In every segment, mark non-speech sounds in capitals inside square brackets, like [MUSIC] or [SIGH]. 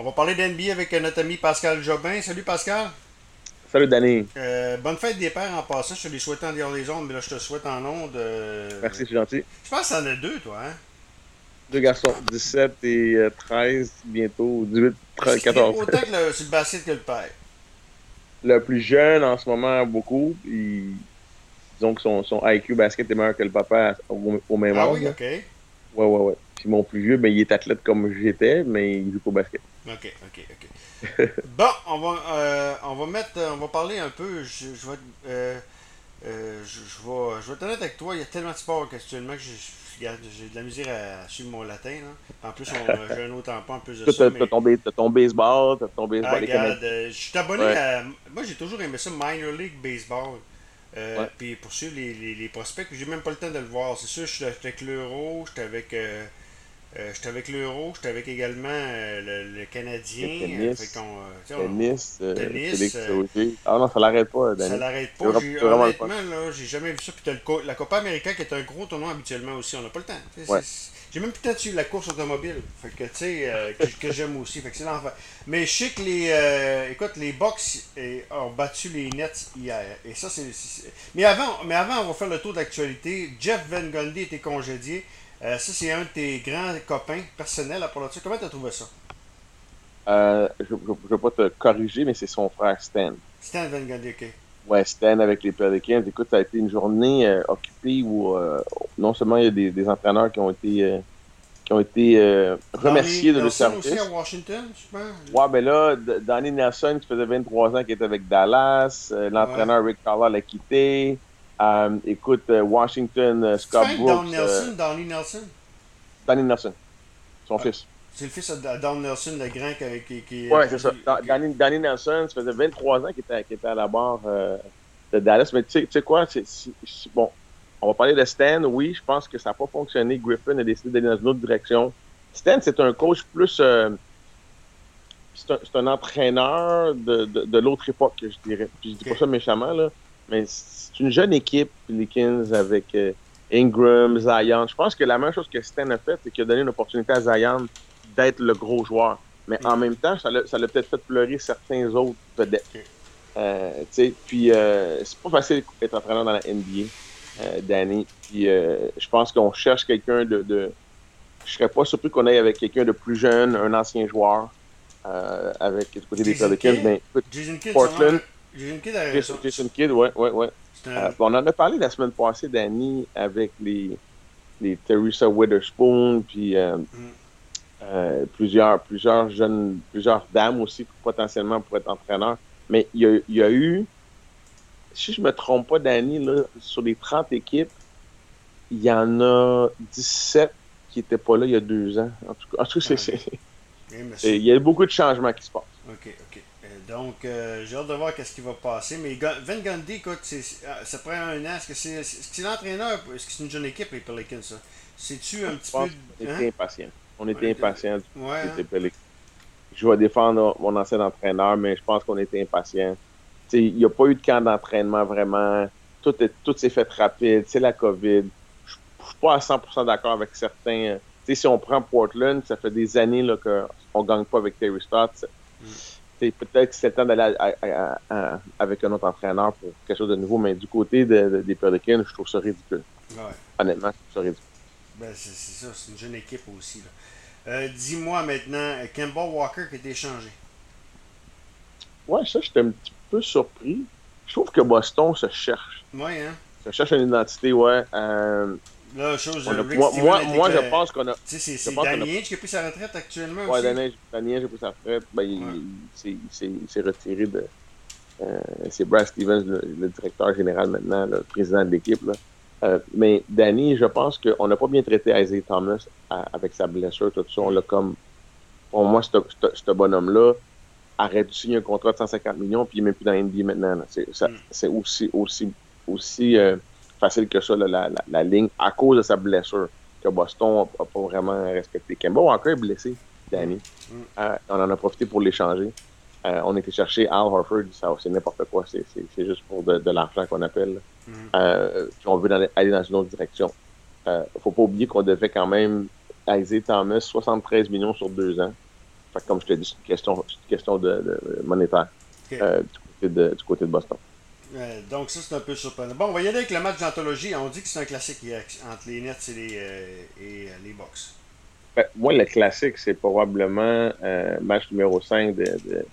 On va parler d'NBA avec notre ami Pascal Jobin. Salut Pascal. Salut Danny. Euh, bonne fête des pères en passant. Je te les souhaite en dehors des ondes, mais là je te souhaite en ondes. Euh, Merci, c'est gentil. Je pense que t'en as deux, toi, hein? Deux garçons, 17 et 13, bientôt 18, 13, 14. Autant que le, sur le basket que le père. Le plus jeune en ce moment, beaucoup. Il, disons que son, son, IQ basket est meilleur que le papa au, au même ah âge. oui, ok. Ouais, ouais, ouais. Puis mon plus vieux, ben, il est athlète comme j'étais, mais il joue pas au basket. Ok, ok, ok. [LAUGHS] bon, on va, euh, on va mettre, on va parler un peu. Je, je vais, euh, euh, je, je, vais, je vais être honnête avec toi. Il y a tellement de sports actuellement que j'ai de la misère à suivre mon latin. Là. En plus, [LAUGHS] j'ai un autre emploi en plus de ça. T'as mais... ton, ton, baseball, t'as ton baseball. Ah, regarde, euh, je suis abonné ouais. à. Moi, j'ai toujours aimé ça, Minor League Baseball. Euh. Puis pour suivre les, les, les prospects, j'ai même pas le temps de le voir. C'est sûr, j'étais avec l'Euro, j'étais avec. Euh, j'étais avec l'Euro, j'étais avec également euh, le, le, Canadien. Le tennis, fait qu'on, euh, on- tennis, tennis. Ah non, ça l'arrête pas, Danny. ça l'arrête pas. honnêtement, là, j'ai jamais vu ça. Puis le la Copa América qui est un gros tournoi habituellement aussi. On n'a pas le temps. Ouais. J'ai même de suivre la course automobile. Fait que, euh, que, que j'aime aussi. Fait que. Mais je sais que les. écoute, les Bucks ont battu les Nets hier. Et ça, c'est. c'est- Mais avant, mais avant, on va faire le tour d'actualité. Jeff Van Gundy était congédié. Euh, ça, c'est un de tes grands copains personnels à ça. Comment t'as trouvé ça? Euh, je ne veux pas te corriger, mais c'est son frère Stan. Stan Van Gundy, ok. Ouais, Stan avec les Pelicans. Écoute, ça a été une journée euh, occupée où non seulement il y a des, des entraîneurs qui ont été, qui ont été euh, remerciés de Donnie leur Nelson service. aussi à Washington, je pense. Ouais, ben là, Danny Nelson, qui faisait 23 ans, qui était avec Dallas. euh, L'entraîneur Rick Carlisle l'a quitté. Euh, écoute, euh, Washington, euh, Scott Brooks. Don Nelson, Donnie Nelson? Danny Nelson, son Ah. fils. C'est le fils de Don Nelson, le grand qui. qui, qui Ouais, c'est ça. Danny, Danny Nelson, ça faisait 23 ans qu'il était, était à la barre euh, de Dallas. Mais tu sais, quoi? c'est- bon, on va parler de Stan. Oui, je pense que ça n'a pas fonctionné. Griffin a décidé d'aller dans une autre direction. Stan, c'est un coach plus. euh, c'est un, un entraîneur de, de, de l'autre époque, je dirais. Puis je dis pas ça méchamment, là. Mais c'est une jeune équipe, Pelicans, avec euh, Ingram, Zion. Je pense que la même chose que Stan a fait, c'est qu'il a donné une opportunité à Zion d'être le gros joueur. Mais en même temps, ça l'a peut-être fait pleurer certains autres. Ok. Euh, tu sais, puis euh, c'est pas facile d'être entraîneur dans la NBA, euh, Danny. Puis euh, je pense qu'on cherche quelqu'un de, de. Je serais pas surpris qu'on aille avec quelqu'un de plus jeune, un ancien joueur, euh, avec du côté des Pelicans. Mais Kidd, Portland. Jason Kidd a. Jason, Jason Kidd, ouais, ouais, ouais. Un- Euh, on en a parlé la semaine passée, Danny, avec les, les Teresa Witherspoon, puis euh, Mm. euh, plusieurs, plusieurs jeunes, plusieurs dames aussi, potentiellement pour être entraîneur. Mais il y a, il y a eu, si je me trompe pas, Danny, là, sur les 30 équipes, il y en a 17 qui n'étaient pas là il y a deux ans. En tout cas, en tout cas, c'est- c'est- Eh, c'est- il y a beaucoup de changements qui se passent. Ok, ok. Donc, euh, j'ai hâte de voir qu'est-ce qui va passer. Mais Van Gundy, écoute, ah, ça prend un an. Est-ce que c'est est-ce que c'est l'entraîneur? Est-ce que c'est une jeune équipe, les Pelicans, ça? C'est-tu un petit peu. hein? était impatients. On était impatients Ouais. hein? Je vais défendre mon ancien entraîneur, mais je pense qu'on était impatients. Il n'y a pas eu de camp d'entraînement vraiment. Tout, est- tout s'est fait rapide. C'est la COVID. Je ne suis pas à 100% d'accord avec certains. euh, si on prend Portland, ça fait des années qu'on ne gagne pas avec Terry Stotts. Mm. Peut-être que c'est le temps d'aller avec un autre entraîneur pour quelque chose de nouveau, mais du côté de- de- des Pelicans, je trouve ça ridicule. Ouais. Honnêtement, je trouve ça ridicule. Ben, c'est ça, c'est une jeune équipe aussi. Euh, Dis-moi maintenant, Kemba Walker qui est échangé. Ouais, ça, j'étais un petit peu surpris. Je trouve que Boston se cherche. Ouais, hein? Se cherche une identité, ouais. Euh, Là, chose, on a- Rick moi, moi, moi, je pense qu'on a. Tu sais, c'est pense qu'on a- qui a pris sa retraite actuellement Ouais, aussi. Daniel, Daniel, j'ai pris sa retraite. Ben, il, Ouais. il s'est- retiré de. euh, c'est Brad Stevens, le, le directeur général maintenant, le président de l'équipe. Euh, mais Danny, je pense qu'on n'a pas bien traité Isaiah Thomas à- avec sa blessure, tout ça. On l'a comme. Pour moi, ce- bonhomme-là aurait dû signer un contrat de 150 millions, puis il n'est même plus dans NBA maintenant. C'est Mm. c'est aussi, aussi, aussi euh, facile que ça, là, la, la, la ligne, à cause de sa blessure, que Boston n'a pas vraiment respecté. Kemba Walker est blessé, Danny. Mm. Euh, on en a profité pour l'échanger. Euh, on était chercher Al Horford, ça, c'est n'importe quoi, c'est, c'est, c'est juste pour de, de l'argent qu'on appelle. Mhm. Euh, on veut dans- aller dans une autre direction. Euh, faut pas oublier qu'on devait quand même Isaiah Thomas 73 millions sur deux ans. comme je te dis, c'est une question, une question de, monétaire euh, du, côté de, du côté de Boston. Donc ça, c'est un peu surprenant. Bon, on va y aller avec le match d'anthologie. On dit que c'est un classique entre les Nets et les, et les Bucks. Ben, moi, le classique, c'est probablement match numéro 5 de, de,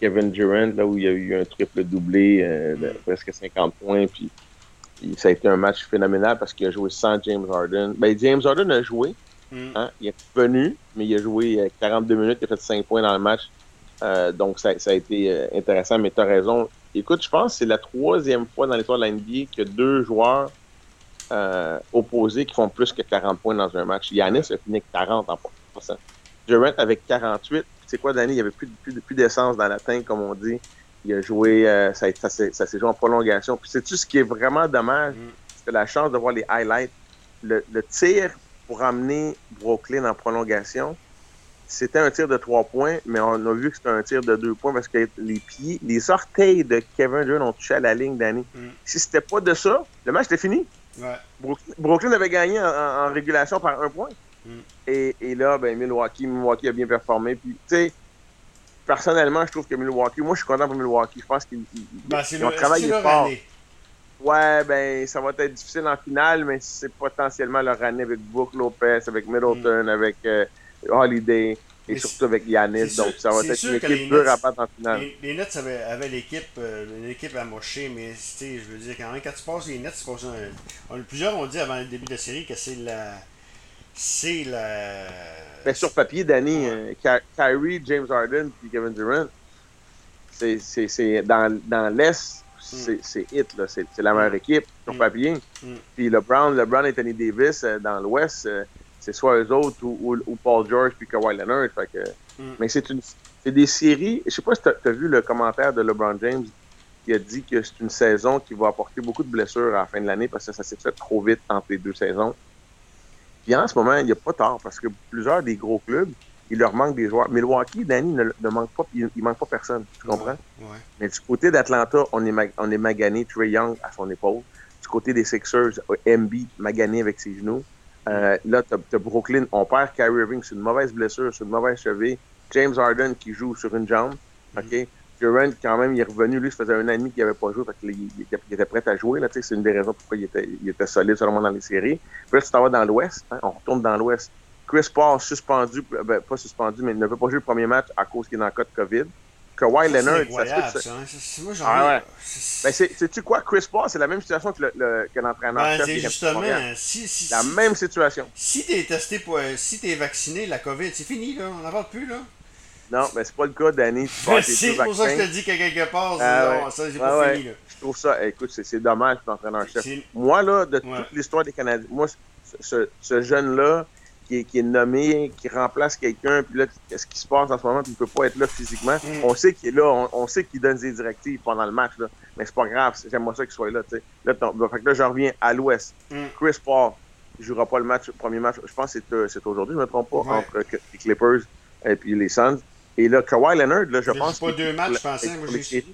Kevin Durant, là où il y a eu un triple doublé de mm. presque 50 points. Puis ça a été un match phénoménal parce qu'il a joué sans James Harden. Ben, James Harden a joué. Mm. Hein? Il est venu, mais il a joué 42 minutes, il a fait 5 points dans le match. Euh, donc, ça, a été euh, intéressant, mais tu as raison. Écoute, je pense que c'est la troisième fois dans l'histoire de la NBA que deux joueurs euh, opposés qui font plus que 40 points dans un match. Yannis a fini avec 40 en passant. Durant avec 48. C'est quoi, Danny? Il n'y avait plus, plus, plus d'essence dans la tank, comme on dit. Il a joué, euh, ça, ça, ça s'est joué en prolongation. Puis sais-tu ce qui est vraiment dommage? Mm. C'est la chance de voir les highlights. Le, tir pour amener Brooklyn en prolongation, c'était un tir de trois points, mais on a vu que c'était un tir de deux points parce que les pieds, les orteils de Kevin Durant ont touché à la ligne, Danny. Mm. Si c'était pas de ça, le match était fini. Brooklyn, avait gagné en, régulation par un point. Mm. Et, et, là, ben, Milwaukee, Milwaukee a bien performé. Puis, tu sais, personnellement, je trouve que Milwaukee, moi, je suis content pour Milwaukee. Je pense qu'ils ben, ont travaillé fort. Ouais, ben, ça va être difficile en finale, mais c'est potentiellement leur année avec Brook Lopez, avec Middleton, mm. avec euh, Holiday et surtout avec Yanis. Donc, ça va être une équipe dure à battre en finale. Les, Nets avaient, avaient l'équipe euh, mocher, mais je veux dire, quand, même, quand tu passes les Nets, tu passes un, plusieurs ont dit avant le début de la série que c'est la. C'est la mais sur papier, Danny, euh, Kyrie, James Harden et Kevin Durant, c'est dans, dans l'Est, mm. c'est hit, là. C'est la meilleure mm. équipe sur mm. papier. Puis LeBron, LeBron et Tony Davis euh, dans l'Ouest, euh, c'est soit eux autres ou, ou, Paul George puis Kawhi Leonard. Fait que, Mais c'est une c'est des séries. Je sais pas si tu as, vu le commentaire de LeBron James qui a dit que c'est une saison qui va apporter beaucoup de blessures à la fin de l'année parce que ça s'est fait trop vite entre les deux saisons. Puis en ce moment, il n'y a pas tard parce que plusieurs des gros clubs, il leur manque des joueurs. Milwaukee, Danny ne, manque pas, il, ne manque pas personne. Tu comprends? Mais du côté d'Atlanta, on est, on est magané Trey Young à son épaule. Du côté des Sixers, MB magané avec ses genoux. Euh, là, tu as, Brooklyn, on perd Kyrie Irving sur une mauvaise blessure, sur une mauvaise cheville. James Harden qui joue sur une jambe. Mm-hmm. OK? Durant, quand même, il est revenu. Lui, ça faisait un an et demi qu'il n'avait pas joué. Fait il, était, prêt à jouer. C'est une des raisons pourquoi il était, il était solide seulement dans les séries. Puis là, tu t'en vas dans l'Ouest. Hein, on retourne dans l'Ouest. Chris Paul, suspendu, ben, pas suspendu, mais il ne veut pas jouer le premier match à cause qu'il est dans le cas de COVID. Kawhi Leonard, ça se hein. Moi, ah ouais. Ben, sais-tu quoi? Chris Paul, c'est la même situation que l'entraîneur. Le, ben, c'est justement, si, si, la même situation. Si t'es testé pour, si t'es vacciné, la COVID, c'est fini, là. On n'en parle plus, là. Non, mais c'est pas le cas, Danny. [LAUGHS] C'est pour ça que je te dis que quelque part, ah, ça, j'ai pas fini. Là. Je trouve ça, écoute, c'est dommage l'entraîneur-chef. Moi, là, de toute l'histoire des Canadiens, moi, ce, ce jeune-là, qui est, qui est, nommé, qui remplace quelqu'un, puis là, qu'est-ce qui se passe en ce moment, puis il peut pas être là physiquement. Mm. On sait qu'il est là, on, sait qu'il donne des directives pendant le match, là, mais c'est pas grave, j'aimerais ça qu'il soit là, tu sais. Là, ben, fait que là, je reviens à l'ouest. Mm. Chris Paul il jouera pas le match, le premier match, je pense que c'est euh, aujourd'hui, je me trompe pas, entre les Clippers et puis les Suns. Et là, Kawhi Leonard, là, je pense. C'est pas deux matchs, je pensais.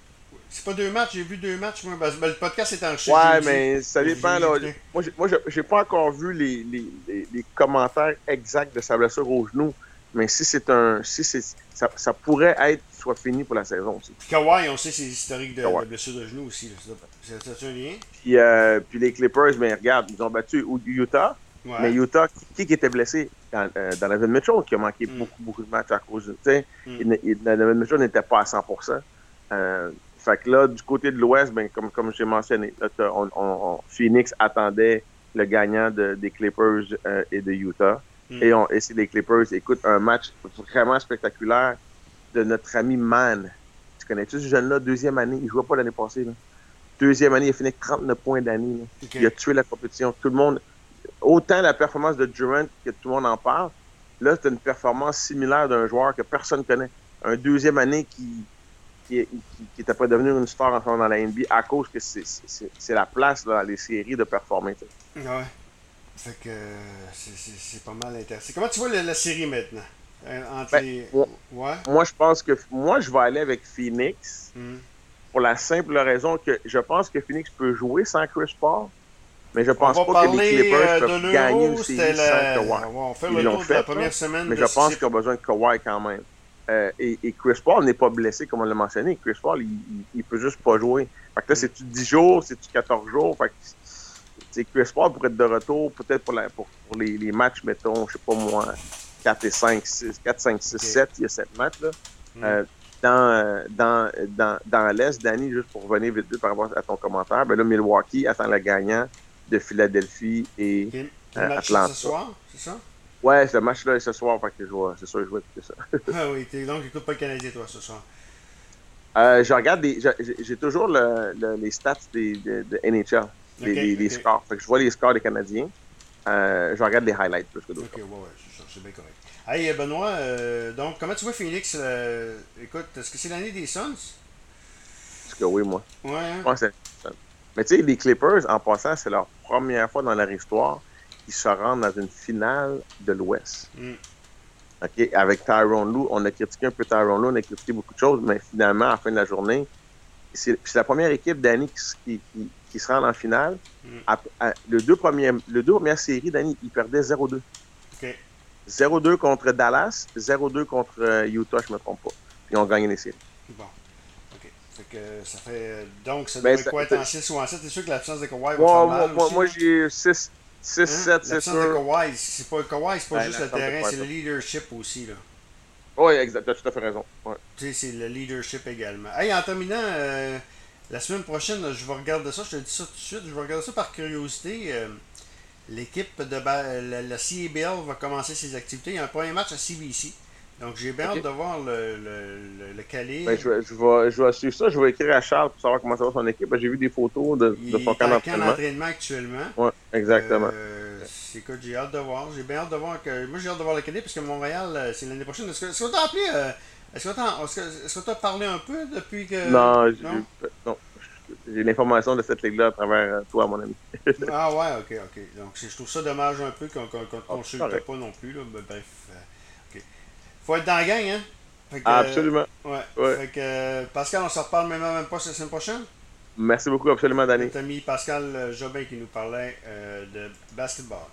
C'est pas deux matchs, j'ai vu deux matchs. Moi. Ben, le podcast est enregistré. Ouais, mais ça dépend. Là. Moi, j'ai pas encore vu les, les, les, commentaires exacts de sa blessure au genou. Mais si c'est un. Si c'est, ça, ça, pourrait être soit fini pour la saison aussi. Kawhi, on sait ses historiques de, de blessure de genou aussi. C'est un lien? Puis, euh, puis les Clippers, mais regarde, ils ont battu Utah. Mais Utah, qui, qui, était blessé? Dans, euh, dans David Mitchell, qui a manqué mm. beaucoup, beaucoup de matchs à cause de. Mm. David Mitchell n'était pas à 100 euh, Fait que là, du côté de l'Ouest, ben, comme, comme j'ai mentionné, on, Phoenix attendait le gagnant de, des Clippers euh, et de Utah. Mm. Et, on, et c'est les Clippers. Écoute, un match vraiment spectaculaire de notre ami Man. Tu connais-tu ce jeune-là, deuxième année? Il ne jouait pas l'année passée. Là. Deuxième année, il a fini avec 39 points d'année. Il a tué la compétition. Tout le monde autant la performance de Durant que tout le monde en parle, là, c'est une performance similaire d'un joueur que personne connaît. Un deuxième année qui, qui, qui, était pas devenu une star en dans la NBA à cause que c'est la place dans les séries de performer. Ouais. Fait que c'est pas mal intéressant. Comment tu vois la, série maintenant? Euh, entre ben, les... moi, moi, je pense que moi, je vais aller avec Phoenix hmm. pour la simple raison que je pense que Phoenix peut jouer sans Chris Paul. Mais je pense pas que les Clippers euh, peuvent gagner une série sans Kawhi. On fait le tour de la première semaine. Mais je pense qu'ils ont besoin de Kawhi quand même. Euh, et, Chris Paul n'est pas blessé, comme on l'a mentionné. Chris Paul, il, il, peut juste pas jouer. Fait que là, c'est-tu 10 jours, c'est-tu 14 jours? Fait que, Chris Paul pourrait être de retour, peut-être pour, pour, pour les, les, matchs, mettons, je sais pas moi, 4 et 5, 6, 4, 5, 6, 7, il y a 7 matchs, là. Mm. Euh, dans, dans, dans, dans l'Est, Danny, juste pour revenir vite, vite par rapport à ton commentaire, ben là, Milwaukee attend le gagnant de Philadelphie et okay. euh, Atlanta. ce soir, c'est ça? Ouais, ce match-là ce soir, fait que je vois, c'est sûr que je vais écouter ça. [LAUGHS] ah oui, donc écoute pas le Canadien, toi, ce soir. Euh, je regarde des, j'ai toujours le, le, les stats des, de, de NHL, les, okay, les, les scores. Fait que je vois les scores des Canadiens. Euh, je regarde les highlights plus que d'autres. Ok, ouais, ouais, c'est bien correct. Hey Benoît, euh, donc comment tu vois Phoenix euh, Écoute, est-ce que c'est l'année des Suns? Parce que oui, moi. Ouais. Hein? Ouais, c'est Mais tu sais, les Clippers, en passant, c'est leur première fois dans leur histoire se rendent dans une finale de l'Ouest. Mm. Avec Tyrone Lou, on a critiqué un peu Tyrone Lou, on a critiqué beaucoup de choses, mais finalement, à la fin de la journée, c'est la première équipe d'année qui, qui, qui, se rend en finale. Mm. À, à, le deux le deux premières séries d'année, ils perdaient 0-2. OK. 0-2 contre Dallas, 0-2 contre euh, Utah, je ne me trompe pas. Puis ils ont gagné les séries. Bon. OK. Fait que ça fait. Donc, ça Ben, doit être quoi, être en 6 ou en 7 C'est sûr que l'absence de Kawhi va Moi, faire moi, mal. moi, aussi, moi, là? j'ai 6, 6 Hein? 7, c'est de sûr. Kawhi, c'est pas Kawhi, c'est pas Ouais, juste le terrain, c'est le leadership aussi. Là. Oui, exact, tu as tout à fait raison. Ouais. Tu sais, c'est le leadership également. Hey, en terminant, euh, la semaine prochaine, je vais regarder ça, je te dis ça tout de suite, je vais regarder ça par curiosité. euh, L'équipe de la, la CABL va commencer ses activités. Il y a un premier match à CBC. Donc j'ai bien hâte de voir le, le, le, calibre. Ben, je, vais, je, vais, je vais suivre ça, je vais écrire à Charles pour savoir comment ça va son équipe. J'ai vu des photos de, Il de son camp en camp d'entraînement. d'entraînement actuellement. Oui, exactement. Euh, c'est- écoute, j'ai hâte de voir. J'ai bien hâte de voir que. Moi, j'ai hâte de voir le Cadet parce que Montréal, euh, c'est l'année prochaine. Est-ce que qu'on t'a appelé euh, Est-ce que- qu'on t'a parlé un peu depuis que. non, j'ai non? non, j'ai l'information de cette ligue-là à travers euh, toi, mon ami. Ah ouais, ok, ok. Donc je trouve ça dommage un peu qu'on te Ah, consulte correct. pas non plus. Là. Ben, bref. Faut être dans la gang, hein? Fait que, Absolument. euh, ouais. Ouais. Fait que, euh, Pascal, on se reparle même, même pas la semaine prochaine. Merci beaucoup, absolument, Danny. Notre ami Pascal euh, Jobin qui nous parlait euh, de basketball.